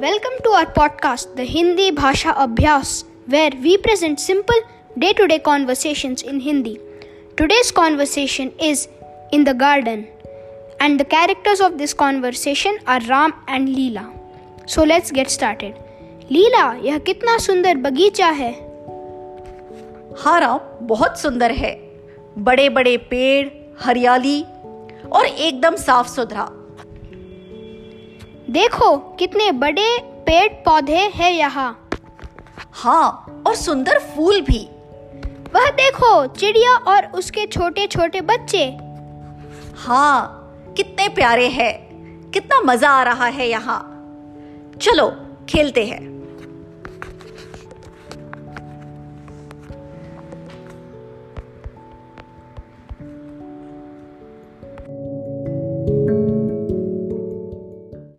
Welcome to our podcast the Hindi Bhasha Abhyas where we present simple day to day conversation in Hindi today's conversation is in the garden and the characters of this conversation are Ram and Leela so let's get start Leela यह कितना सुंदर बगीचा है हाँ राम, बहुत सुंदर है। बड़े बड़े पेड़, हरियाली, और एकदम साफ़ सुथरा देखो कितने बड़े पेड़ पौधे हैं यहाँ। हाँ और सुंदर फूल भी। वह देखो चिड़िया और उसके छोटे छोटे बच्चे। हाँ कितने प्यारे हैं। कितना मज़ा आ रहा है यहाँ। चलो खेलते हैं।